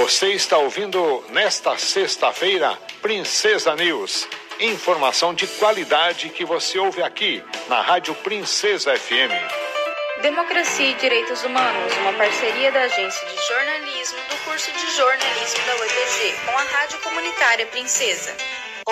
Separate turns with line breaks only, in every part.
Você está ouvindo nesta sexta-feira Princesa News. Informação de qualidade que você ouve aqui na Rádio Princesa FM.
Democracia e Direitos Humanos, uma parceria da Agência de Jornalismo do curso de jornalismo da UEPG com a Rádio Comunitária Princesa.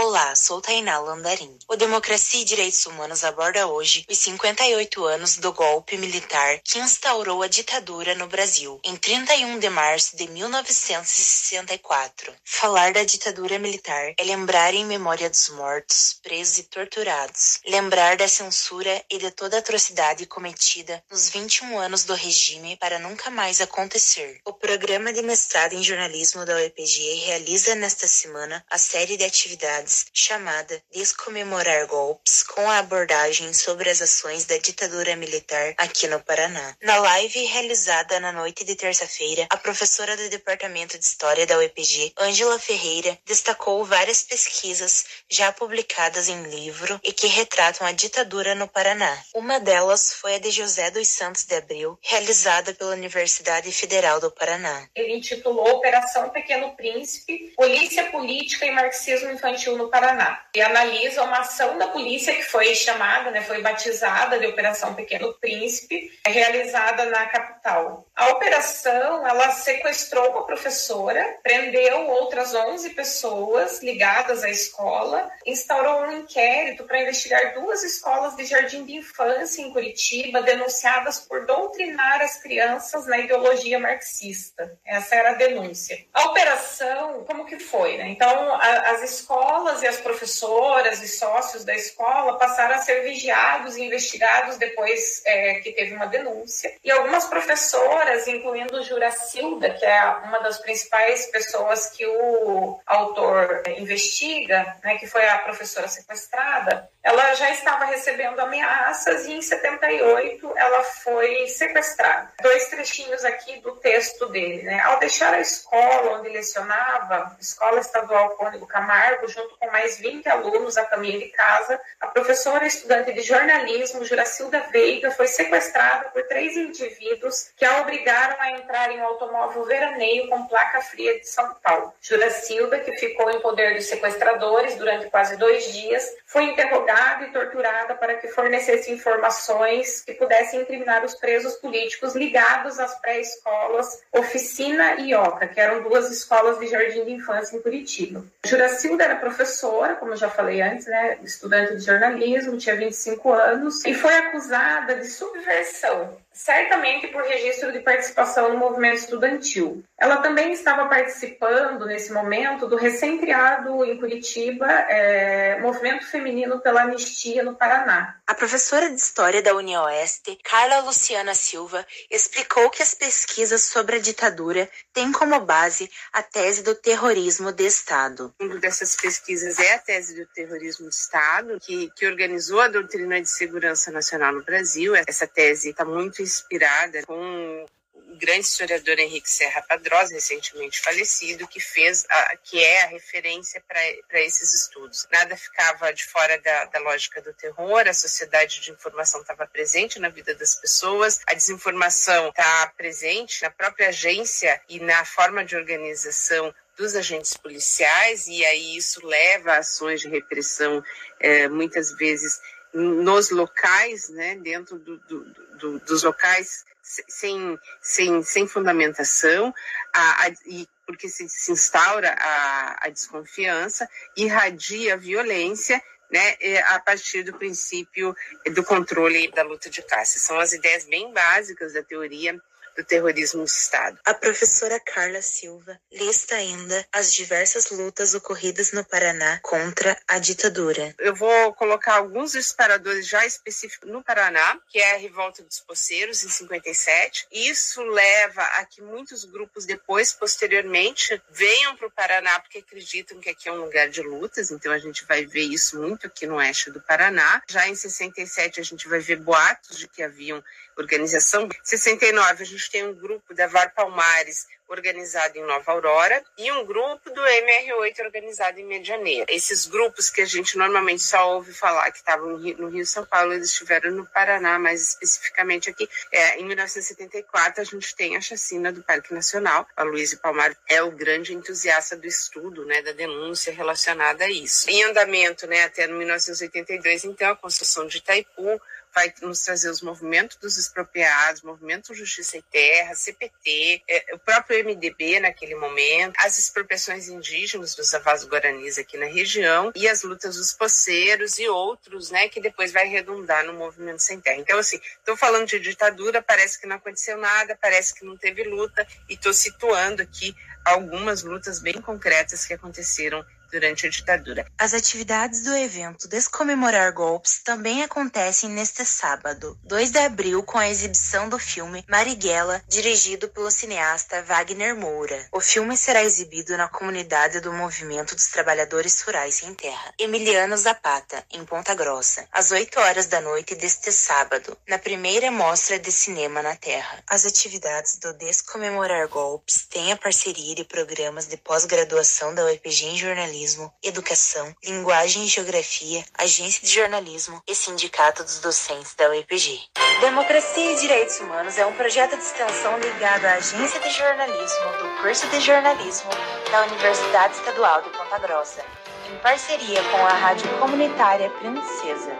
Olá, sou Tainá Landarim. O Democracia e Direitos Humanos aborda hoje os 58 anos do golpe militar que instaurou a ditadura no Brasil, em 31 de março de 1964. Falar da ditadura militar é lembrar em memória dos mortos, presos e torturados, lembrar da censura e de toda atrocidade cometida nos 21 anos do regime para nunca mais acontecer. O programa de mestrado em jornalismo da UEPG realiza nesta semana a série de atividades chamada Descomemorar Golpes, com a abordagem sobre as ações da ditadura militar aqui no Paraná. Na live realizada na noite de terça-feira, a professora do Departamento de História da UEPG, Ângela Ferreira, destacou várias pesquisas já publicadas em livro e que retratam a ditadura no Paraná. Uma delas foi a de José dos Santos de Abril, realizada pela Universidade Federal do Paraná.
Ele intitulou Operação Pequeno Príncipe, Polícia Política e Marxismo Infantil no Paraná. E analisa uma ação da polícia que foi chamada, né, foi batizada de Operação Pequeno Príncipe, realizada na capital. A operação, ela sequestrou uma professora, prendeu outras 11 pessoas ligadas à escola, instaurou um inquérito para investigar duas escolas de jardim de infância em Curitiba, denunciadas por doutrinar as crianças na ideologia marxista. Essa era a denúncia. A operação, como que foi? Né? Então, a, as escolas e as professoras e sócios da escola passaram a ser vigiados e investigados depois é, que teve uma denúncia. E algumas professoras, incluindo Juracilda, que é uma das principais pessoas que o autor investiga, né, que foi a professora sequestrada, ela já estava recebendo ameaças e em 78 ela foi sequestrada. Dois trechinhos aqui do texto dele. Né? Ao deixar a escola onde lecionava, Escola Estadual Cônigo Camargo, junto com mais 20 alunos a caminho de casa, a professora estudante de jornalismo, Juracilda Veiga, foi sequestrada por três indivíduos que a obrigaram a entrar em um automóvel veraneio com placa fria de São Paulo. Juracilda, que ficou em poder dos sequestradores durante quase dois dias, foi interrogada e torturada para que fornecesse informações que pudessem incriminar os presos políticos ligados às pré-escolas Oficina e Oca, que eram duas escolas de jardim de infância em Curitiba. Juracilda era professora, como eu já falei antes, né, estudante de jornalismo, tinha 25 anos, e foi acusada de subversão certamente por registro de participação no movimento estudantil. Ela também estava participando, nesse momento, do recém-criado em Curitiba é, Movimento Feminino pela Anistia no Paraná.
A professora de História da Oeste, Carla Luciana Silva, explicou que as pesquisas sobre a ditadura têm como base a tese do terrorismo de Estado.
Uma dessas pesquisas é a tese do terrorismo de Estado, que, que organizou a doutrina de segurança nacional no Brasil. Essa tese está muito inspirada com o grande historiador Henrique Serra Padrosa, recentemente falecido, que fez a, que é a referência para esses estudos. Nada ficava de fora da, da lógica do terror, a sociedade de informação estava presente na vida das pessoas, a desinformação está presente na própria agência e na forma de organização dos agentes policiais, e aí isso leva a ações de repressão, eh, muitas vezes nos locais, né, dentro do, do, do, dos locais sem, sem, sem fundamentação, a, a, e porque se, se instaura a, a desconfiança, irradia a violência né, a partir do princípio do controle da luta de classe. São as ideias bem básicas da teoria do terrorismo de Estado.
A professora Carla Silva lista ainda as diversas lutas ocorridas no Paraná contra a ditadura.
Eu vou colocar alguns disparadores já específicos no Paraná, que é a revolta dos poceiros em 57. Isso leva a que muitos grupos depois, posteriormente, venham para o Paraná porque acreditam que aqui é um lugar de lutas. Então a gente vai ver isso muito aqui no oeste do Paraná. Já em 67 a gente vai ver boatos de que haviam organização. Em 69 a gente tem um grupo da VAR Palmares organizado em Nova Aurora e um grupo do MR8 organizado em Medianeira. Esses grupos que a gente normalmente só ouve falar que estavam no Rio São Paulo, eles estiveram no Paraná, mais especificamente aqui. É, em 1974, a gente tem a chacina do Parque Nacional. A Luísa Palmar é o grande entusiasta do estudo, né, da denúncia relacionada a isso. Em andamento, né, até 1982, então, a construção de Itaipu, vai nos trazer os movimentos dos expropriados, movimento Justiça e Terra, CPT, é, o próprio MDB naquele momento, as expropriações indígenas dos avós guaranis aqui na região e as lutas dos poceiros e outros, né, que depois vai redundar no movimento sem terra. Então, assim, estou falando de ditadura, parece que não aconteceu nada, parece que não teve luta e estou situando aqui algumas lutas bem concretas que aconteceram durante a ditadura.
As atividades do evento Descomemorar Golpes também acontecem neste sábado, 2 de abril, com a exibição do filme Marighella, dirigido pelo cineasta Wagner Moura. O filme será exibido na comunidade do Movimento dos Trabalhadores Rurais Sem Terra, Emiliano Zapata, em Ponta Grossa, às 8 horas da noite deste sábado, na primeira mostra de cinema na Terra. As atividades do Descomemorar Golpes têm a parceria de programas de pós-graduação da UEPG em jornalismo jornalismo, educação, linguagem e geografia, agência de jornalismo e sindicato dos docentes da UEPG. Democracia e Direitos Humanos é um projeto de extensão ligado à agência de jornalismo do curso de jornalismo da Universidade Estadual de Ponta Grossa, em parceria com a Rádio Comunitária Princesa.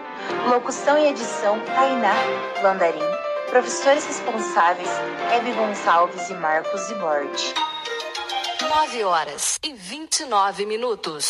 Locução e edição Tainá Landarim. Professores responsáveis Hebe Gonçalves e Marcos Zibord.
9 horas e 29 minutos.